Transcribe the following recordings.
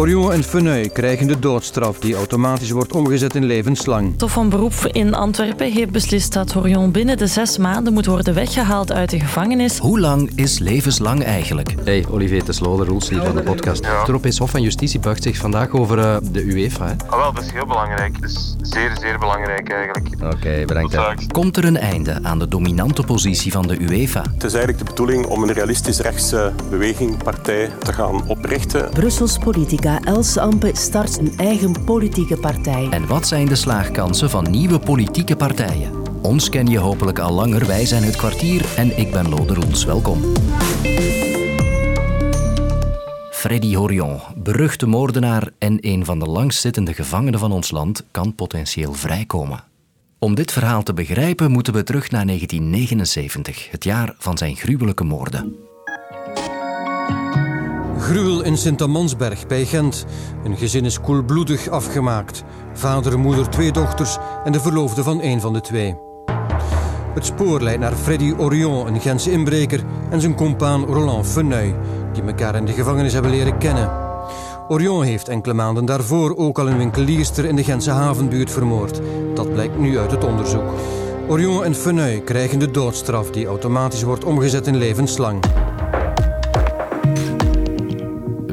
Orion en Feneuil krijgen de doodstraf die automatisch wordt omgezet in levenslang. Tof van Beroep in Antwerpen heeft beslist dat Orion binnen de zes maanden moet worden weggehaald uit de gevangenis. Hoe lang is levenslang eigenlijk? Hey, Olivier Tesloder, Roels hier van de podcast. Het Europees Hof van Justitie buigt zich vandaag over uh, de UEFA. Hè? Ah, wel, dat is heel belangrijk. Dat is zeer, zeer belangrijk eigenlijk. Oké, okay, bedankt. Komt er een einde aan de dominante positie van de UEFA? Het is eigenlijk de bedoeling om een realistische rechtse beweging, partij, te gaan oprichten. Brussels politica Else Ampe start een eigen politieke partij. En wat zijn de slaagkansen van nieuwe politieke partijen? Ons ken je hopelijk al langer. Wij zijn het kwartier en ik ben Lode Roels. Welkom. Freddy Horion, beruchte moordenaar en een van de langstzittende gevangenen van ons land, kan potentieel vrijkomen. Om dit verhaal te begrijpen moeten we terug naar 1979, het jaar van zijn gruwelijke moorden. Gruwel in Sint-Amansberg bij Gent. Een gezin is koelbloedig afgemaakt. Vader, moeder, twee dochters en de verloofde van een van de twee. Het spoor leidt naar Freddy Orion, een Gentse inbreker, en zijn compaan Roland Feneuil, die elkaar in de gevangenis hebben leren kennen. Orion heeft enkele maanden daarvoor ook al een winkelierster in de Gentse havenbuurt vermoord. Dat blijkt nu uit het onderzoek. Orion en Feneuil krijgen de doodstraf die automatisch wordt omgezet in levenslang.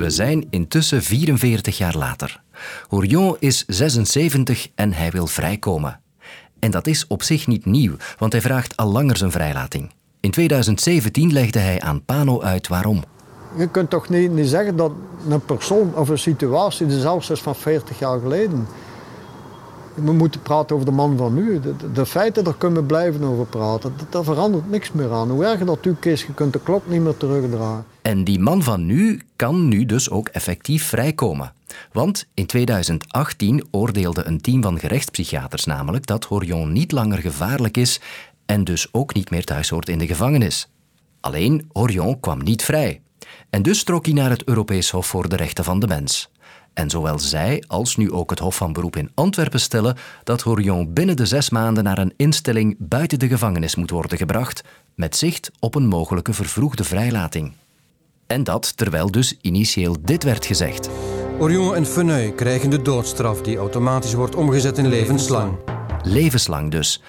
We zijn intussen 44 jaar later. Orion is 76 en hij wil vrijkomen. En dat is op zich niet nieuw, want hij vraagt al langer zijn vrijlating. In 2017 legde hij aan Pano uit waarom. Je kunt toch niet, niet zeggen dat een persoon of een situatie dezelfde is van 40 jaar geleden. We moeten praten over de man van nu. De, feiten, daar kunnen we blijven over praten. Daar verandert niks meer aan. Hoe erger dat ook is, je kunt de klok niet meer terugdraaien. En die man van nu kan nu dus ook effectief vrijkomen. Want in 2018 oordeelde een team van gerechtspsychiaters namelijk dat Horion niet langer gevaarlijk is en dus ook niet meer thuis hoort in de gevangenis. Alleen Horion kwam niet vrij. En dus trok hij naar het Europees Hof voor de Rechten van de Mens. En zowel zij als nu ook het Hof van Beroep in Antwerpen stellen dat Horion binnen de zes maanden naar een instelling buiten de gevangenis moet worden gebracht, met zicht op een mogelijke vervroegde vrijlating. En dat terwijl dus initieel dit werd gezegd. Orion en Feneuil krijgen de doodstraf die automatisch wordt omgezet in levenslang. Levenslang dus.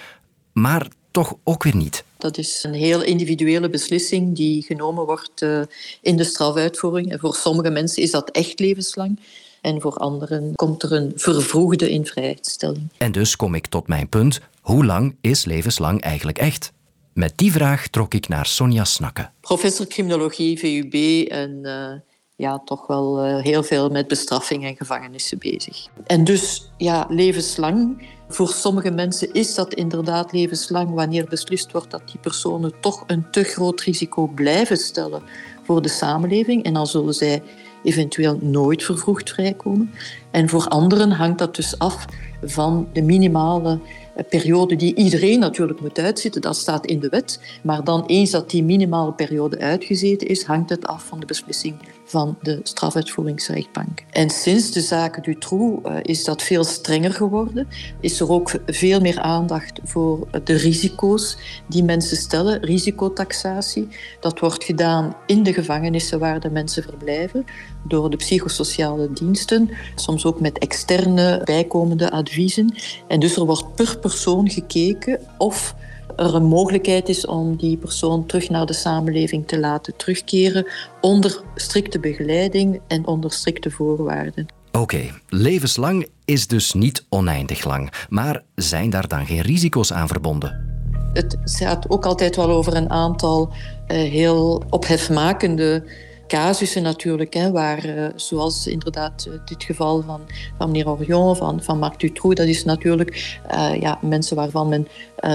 Maar toch ook weer niet. Dat is een heel individuele beslissing die genomen wordt uh, in de strafuitvoering. En voor sommige mensen is dat echt levenslang. En voor anderen komt er een vervroegde invrijheidstelling. En dus kom ik tot mijn punt. Hoe lang is levenslang eigenlijk echt? Met die vraag trok ik naar Sonja Snakke. Professor criminologie, VUB en uh, ja, toch wel uh, heel veel met bestraffing en gevangenissen bezig. En dus ja, levenslang. Voor sommige mensen is dat inderdaad levenslang wanneer beslist wordt dat die personen toch een te groot risico blijven stellen voor de samenleving. En dan zullen zij eventueel nooit vervroegd vrijkomen. En voor anderen hangt dat dus af van de minimale periode die iedereen natuurlijk moet uitzitten, dat staat in de wet. Maar dan eens dat die minimale periode uitgezeten is, hangt het af van de beslissing van de strafuitvoeringsrechtbank. En sinds de zaken Dutroux uh, is dat veel strenger geworden. Is er ook veel meer aandacht voor de risico's die mensen stellen, risicotaxatie. Dat wordt gedaan in de gevangenissen waar de mensen verblijven, door de psychosociale diensten, soms ook met externe bijkomende adviezen. En dus er wordt per persoon gekeken of er een mogelijkheid is om die persoon terug naar de samenleving te laten terugkeren onder strikte begeleiding en onder strikte voorwaarden. Oké, levenslang is dus niet oneindig lang. Maar zijn daar dan geen risico's aan verbonden? Het gaat ook altijd wel over een aantal uh, heel ophefmakende casussen natuurlijk, hè, waar, uh, zoals inderdaad uh, dit geval van, van meneer Orion, van, van Marc Dutroux, dat is natuurlijk uh, ja, mensen waarvan men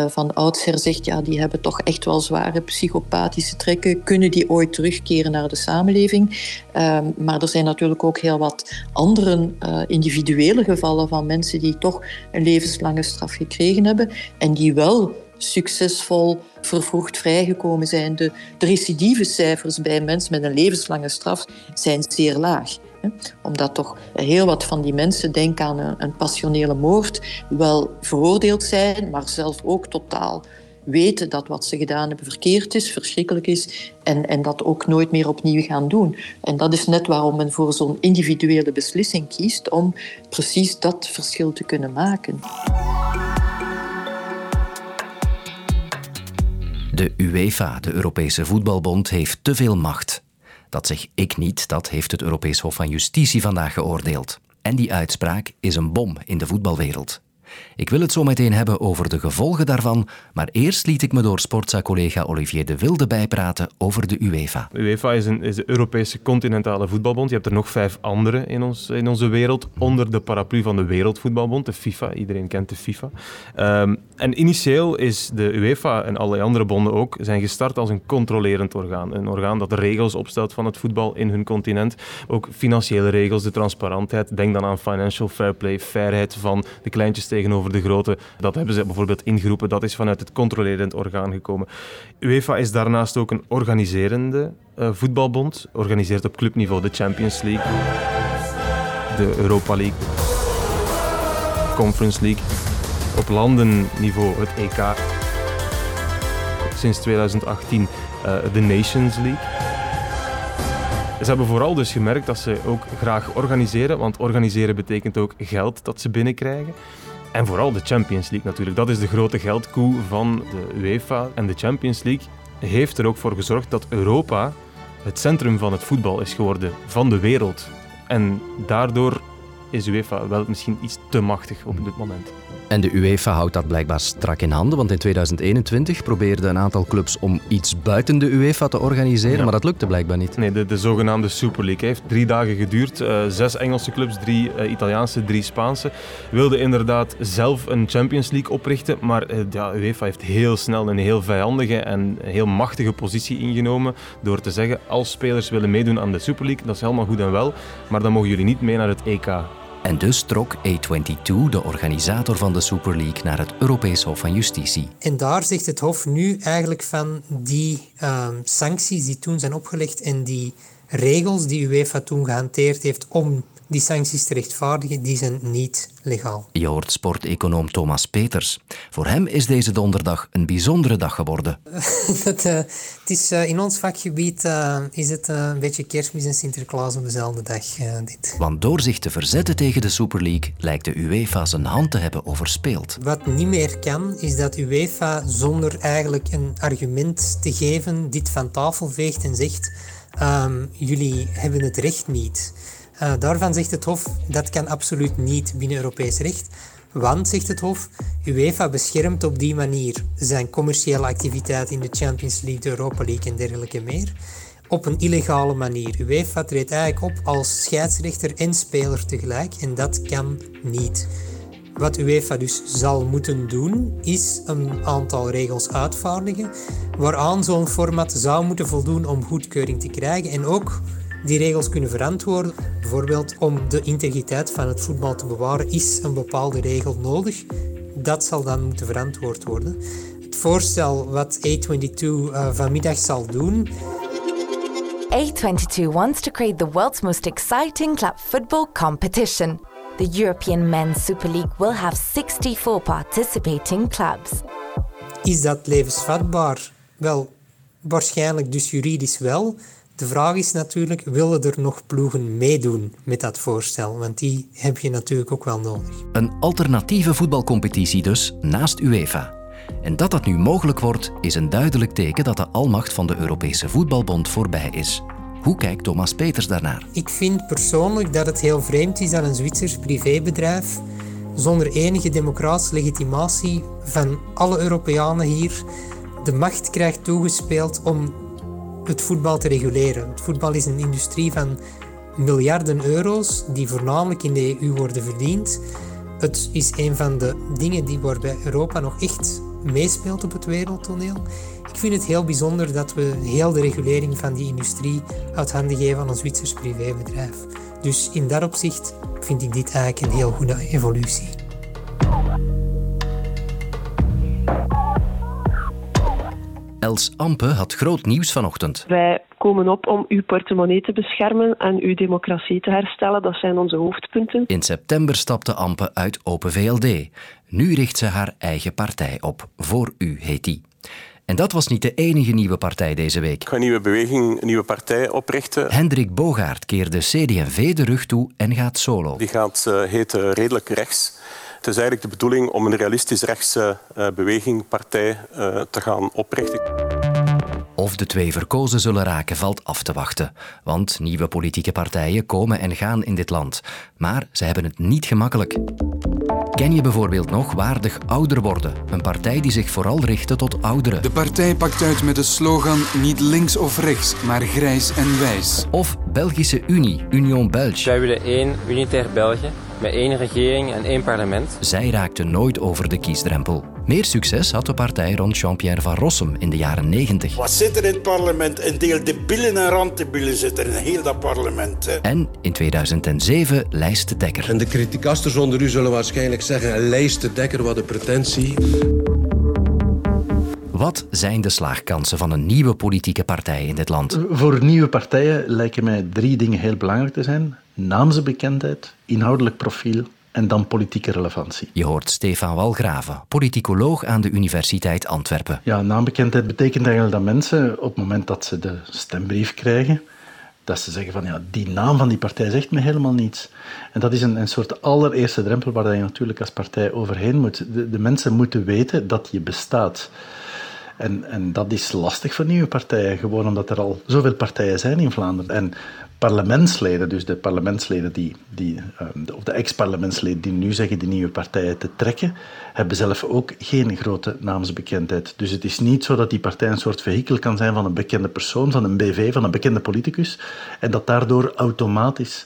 van oudsher zegt, ja, die hebben toch echt wel zware psychopathische trekken, kunnen die ooit terugkeren naar de samenleving? Ehm, maar er zijn natuurlijk ook heel wat andere individuele gevallen van mensen die toch een levenslange straf gekregen hebben en die wel succesvol vervroegd vrijgekomen zijn. De, recidivecijfers bij mensen met een levenslange straf zijn zeer laag. Hè? Omdat toch heel wat van die mensen, denk aan een, een passionele moord, wel veroordeeld zijn, maar zelf ook totaal weten dat wat ze gedaan hebben verkeerd is, verschrikkelijk is en, en dat ook nooit meer opnieuw gaan doen. En dat is net waarom men voor zo'n individuele beslissing kiest om precies dat verschil te kunnen maken. De UEFA, de Europese Voetbalbond, heeft te veel macht. Dat zeg ik niet, dat heeft het Europees Hof van Justitie vandaag geoordeeld. En die uitspraak is een bom in de voetbalwereld. Ik wil het zo meteen hebben over de gevolgen daarvan, maar eerst liet ik me door sportza-collega Olivier de Wilde bijpraten over de UEFA. UEFA is, een, is de Europese continentale voetbalbond. Je hebt er nog vijf andere in, ons, in onze wereld, onder de paraplu van de Wereldvoetbalbond, de FIFA. Iedereen kent de FIFA. Um, en initieel is de UEFA en alle andere bonden ook zijn gestart als een controlerend orgaan. Een orgaan dat regels opstelt van het voetbal in hun continent. Ook financiële regels, de transparantheid. Denk dan aan financial fair play, fairheid van de kleintjes tegen tegenover de grote. Dat hebben ze bijvoorbeeld ingeroepen. Dat is vanuit het controlerend orgaan gekomen. UEFA is daarnaast ook een organiserende uh, voetbalbond. Organiseert op clubniveau de Champions League, de Europa League, Conference League. Op landenniveau het EK. Sinds 2018 uh, de Nations League. Ze hebben vooral dus gemerkt dat ze ook graag organiseren, want organiseren betekent ook geld dat ze binnenkrijgen. En vooral de Champions League natuurlijk. Dat is de grote geldkoe van de UEFA. En de Champions League heeft er ook voor gezorgd dat Europa het centrum van het voetbal is geworden, van de wereld. En daardoor is UEFA wel misschien iets te machtig op dit moment. En de UEFA houdt dat blijkbaar strak in handen, want in 2021 probeerden een aantal clubs om iets buiten de UEFA te organiseren, maar dat lukte blijkbaar niet. Nee, de, de zogenaamde Super League heeft drie dagen geduurd. Uh, zes Engelse clubs, drie uh, Italiaanse, drie Spaanse. Wilden inderdaad zelf een Champions League oprichten, maar uh, ja, UEFA heeft heel snel een heel vijandige en heel machtige positie ingenomen door te zeggen, als spelers willen meedoen aan de Super League, dat is helemaal goed en wel, maar dan mogen jullie niet mee naar het EK. En dus trok A22, de organisator van de Super League, naar het Europees Hof van Justitie. En daar zegt het Hof nu eigenlijk van die uh, sancties die toen zijn opgelegd en die regels die UEFA toen gehanteerd heeft om die sancties te rechtvaardigen, die zijn niet legaal. Je hoort sporteconoom Thomas Peters. Voor hem is deze donderdag een bijzondere dag geworden. dat, uh, het is, uh, in ons vakgebied uh, is het een beetje kerstmis en Sinterklaas op dezelfde dag. dit. Want door zich te verzetten tegen de Super League lijkt de UEFA zijn hand te hebben overspeeld. Wat niet meer kan, is dat UEFA zonder eigenlijk een argument te geven dit van tafel veegt en zegt um, jullie hebben het recht niet. Uh, daarvan zegt het Hof dat kan absoluut niet binnen Europees recht. Want, zegt het Hof, UEFA beschermt op die manier zijn commerciële activiteit in de Champions League, de Europa League en dergelijke meer. Op een illegale manier. UEFA treedt eigenlijk op als scheidsrechter en speler tegelijk en dat kan niet. Wat UEFA dus zal moeten doen, is een aantal regels uitvaardigen waaraan zo'n format zou moeten voldoen om goedkeuring te krijgen en ook die regels kunnen verantwoorden. Bijvoorbeeld om de integriteit van het voetbal te bewaren is een bepaalde regel nodig. Dat zal dan moeten verantwoord worden. Het voorstel wat A22 uh, vanmiddag zal doen. A22 wants to create the world's most exciting club football competition. The European Men's Super League will have 64 participating clubs. Is dat levensvatbaar? Wel, waarschijnlijk dus juridisch wel. De vraag is natuurlijk, willen er nog ploegen meedoen met dat voorstel? Want die heb je natuurlijk ook wel nodig. Een alternatieve voetbalcompetitie dus, naast UEFA. En dat dat nu mogelijk wordt, is een duidelijk teken dat de almacht van de Europese Voetbalbond voorbij is. Hoe kijkt Thomas Peters daarnaar? Ik vind persoonlijk dat het heel vreemd is dat een Zwitsers privébedrijf zonder enige democratische legitimatie van alle Europeanen hier de macht krijgt toegespeeld om het voetbal te reguleren. Het voetbal is een industrie van miljarden euro's die voornamelijk in de EU worden verdiend. Het is een van de dingen die waarbij Europa nog echt meespeelt op het wereldtoneel. Ik vind het heel bijzonder dat we heel de regulering van die industrie uit handen geven aan een Zwitsers privébedrijf. Dus in dat opzicht vind ik dit eigenlijk een heel goede evolutie. Els Ampe had groot nieuws vanochtend. Wij komen op om uw portemonnee te beschermen en uw democratie te herstellen. Dat zijn onze hoofdpunten. In september stapte Ampe uit Open VLD. Nu richt ze haar eigen partij op. Voor u heet die. En dat was niet de enige nieuwe partij deze week. Ik ga een nieuwe beweging, een nieuwe partij oprichten. Hendrik Bogaert keert de CD&V de rug toe en gaat solo. Die gaat uh, heten Redelijk Rechts. Het is eigenlijk de bedoeling om een realistisch rechtse uh, beweging, partij uh, te gaan oprichten. Of de twee verkozen zullen raken valt af te wachten. Want nieuwe politieke partijen komen en gaan in dit land. Maar ze hebben het niet gemakkelijk. Ken je bijvoorbeeld nog Waardig Ouder Worden? Een partij die zich vooral richtte tot ouderen. De partij pakt uit met de slogan niet links of rechts, maar grijs en wijs. Of Belgische Unie, Union Belge. Wij willen één unitair België met één regering en één parlement. Zij raakte nooit over de kiesdrempel. Meer succes had de partij rond Jean-Pierre Van Rossum in de jaren 90. Wat zit er in het parlement? Een deel de billen en randdebielen zitten in heel dat parlement. Hè? En in 2007 Lijst de Dekker. En de criticasters onder u zullen waarschijnlijk zeggen... Lijst de Dekker, wat een pretentie. Wat zijn de slaagkansen van een nieuwe politieke partij in dit land? Voor nieuwe partijen lijken mij drie dingen heel belangrijk te zijn. Naamsbekendheid, inhoudelijk profiel en dan politieke relevantie. Je hoort Stefan Walgraven, politicoloog aan de Universiteit Antwerpen. Ja, naambekendheid betekent eigenlijk dat mensen op het moment dat ze de stembrief krijgen, dat ze zeggen van ja, die naam van die partij zegt me helemaal niets. En dat is een, een soort allereerste drempel waar je natuurlijk als partij overheen moet. De, de mensen moeten weten dat je bestaat. En, en dat is lastig voor nieuwe partijen, gewoon omdat er al zoveel partijen zijn in Vlaanderen. En parlementsleden, dus de parlementsleden die, die, of de ex-parlementsleden die nu zeggen die nieuwe partijen te trekken, hebben zelf ook geen grote naamsbekendheid. Dus het is niet zo dat die partij een soort vehikel kan zijn van een bekende persoon, van een BV, van een bekende politicus, en dat daardoor automatisch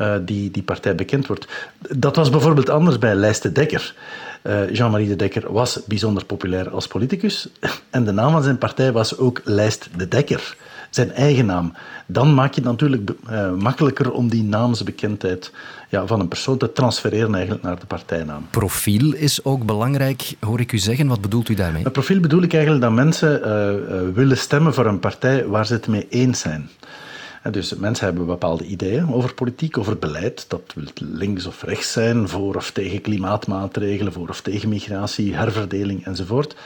uh, die, die partij bekend wordt. Dat was bijvoorbeeld anders bij Lijst Dekker. Uh, Jean-Marie de Dekker was bijzonder populair als politicus en de naam van zijn partij was ook Lijst de Dekker, zijn eigen naam. Dan maak je het natuurlijk uh, makkelijker om die naamsbekendheid ja, van een persoon te transfereren eigenlijk naar de partijnaam. Profiel is ook belangrijk, hoor ik u zeggen. Wat bedoelt u daarmee? Met profiel bedoel ik eigenlijk dat mensen willen stemmen voor een partij waar ze het mee eens zijn. Dus mensen hebben bepaalde ideeën over politiek, over beleid. Dat wil links of rechts zijn, voor of tegen klimaatmaatregelen, voor of tegen migratie, herverdeling enzovoort.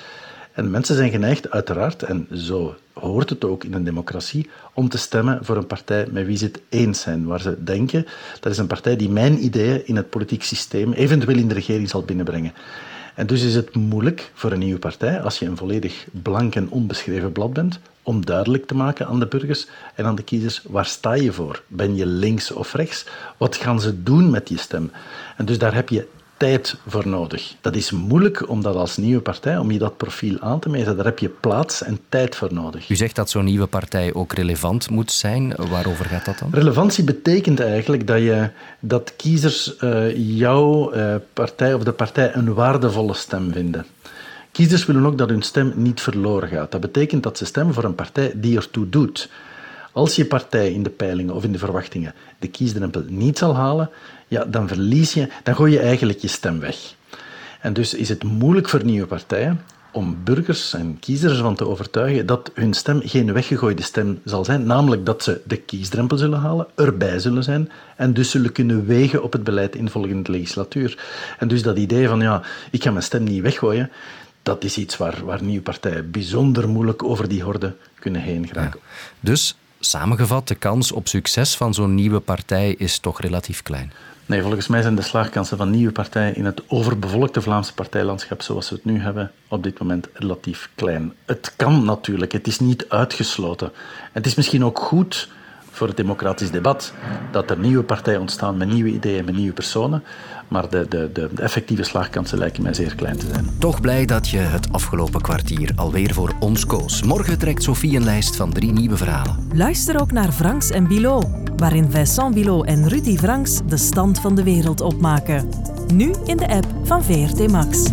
En mensen zijn geneigd, uiteraard, en zo hoort het ook in een democratie, om te stemmen voor een partij met wie ze het eens zijn. Waar ze denken, dat is een partij die mijn ideeën in het politiek systeem eventueel in de regering zal binnenbrengen. En dus is het moeilijk voor een nieuwe partij, als je een volledig blank en onbeschreven blad bent, om duidelijk te maken aan de burgers en aan de kiezers, waar sta je voor? Ben je links of rechts? Wat gaan ze doen met je stem? En dus daar heb je tijd voor nodig. Dat is moeilijk om dat als nieuwe partij, om je dat profiel aan te meten. Daar heb je plaats en tijd voor nodig. U zegt dat zo'n nieuwe partij ook relevant moet zijn. Waarover gaat dat dan? Relevantie betekent eigenlijk dat, je, dat kiezers uh, jouw uh, partij of de partij een waardevolle stem vinden. Kiezers willen ook dat hun stem niet verloren gaat. Dat betekent dat ze stemmen voor een partij die ertoe doet. Als je partij in de peilingen of in de verwachtingen de kiesdrempel niet zal halen, ja, dan verlies je, dan gooi je eigenlijk je stem weg. En dus is het moeilijk voor nieuwe partijen om burgers en kiezers ervan te overtuigen dat hun stem geen weggegooide stem zal zijn, namelijk dat ze de kiesdrempel zullen halen, erbij zullen zijn en dus zullen kunnen wegen op het beleid in de volgende legislatuur. En dus dat idee van ja, ik ga mijn stem niet weggooien, dat is iets waar, waar nieuwe partijen bijzonder moeilijk over die horde kunnen heen geraken. Dus samengevat, de kans op succes van zo'n nieuwe partij is toch relatief klein. Nee, volgens mij zijn de slaagkansen van nieuwe partijen in het overbevolkte Vlaamse partijlandschap zoals we het nu hebben op dit moment relatief klein. Het kan natuurlijk, het is niet uitgesloten. Het is misschien ook goed voor het democratisch debat dat er nieuwe partijen ontstaan met nieuwe ideeën, met nieuwe personen. Maar de, de, de, de, effectieve slaagkansen lijken mij zeer klein te zijn. Toch blij dat je het afgelopen kwartier alweer voor ons koos. Morgen trekt Sophie een lijst van drie nieuwe verhalen. Luister ook naar Franks en Bilot, waarin Vincent Bilot en Rudy Franks de stand van de wereld opmaken. Nu in de app van VRT Max.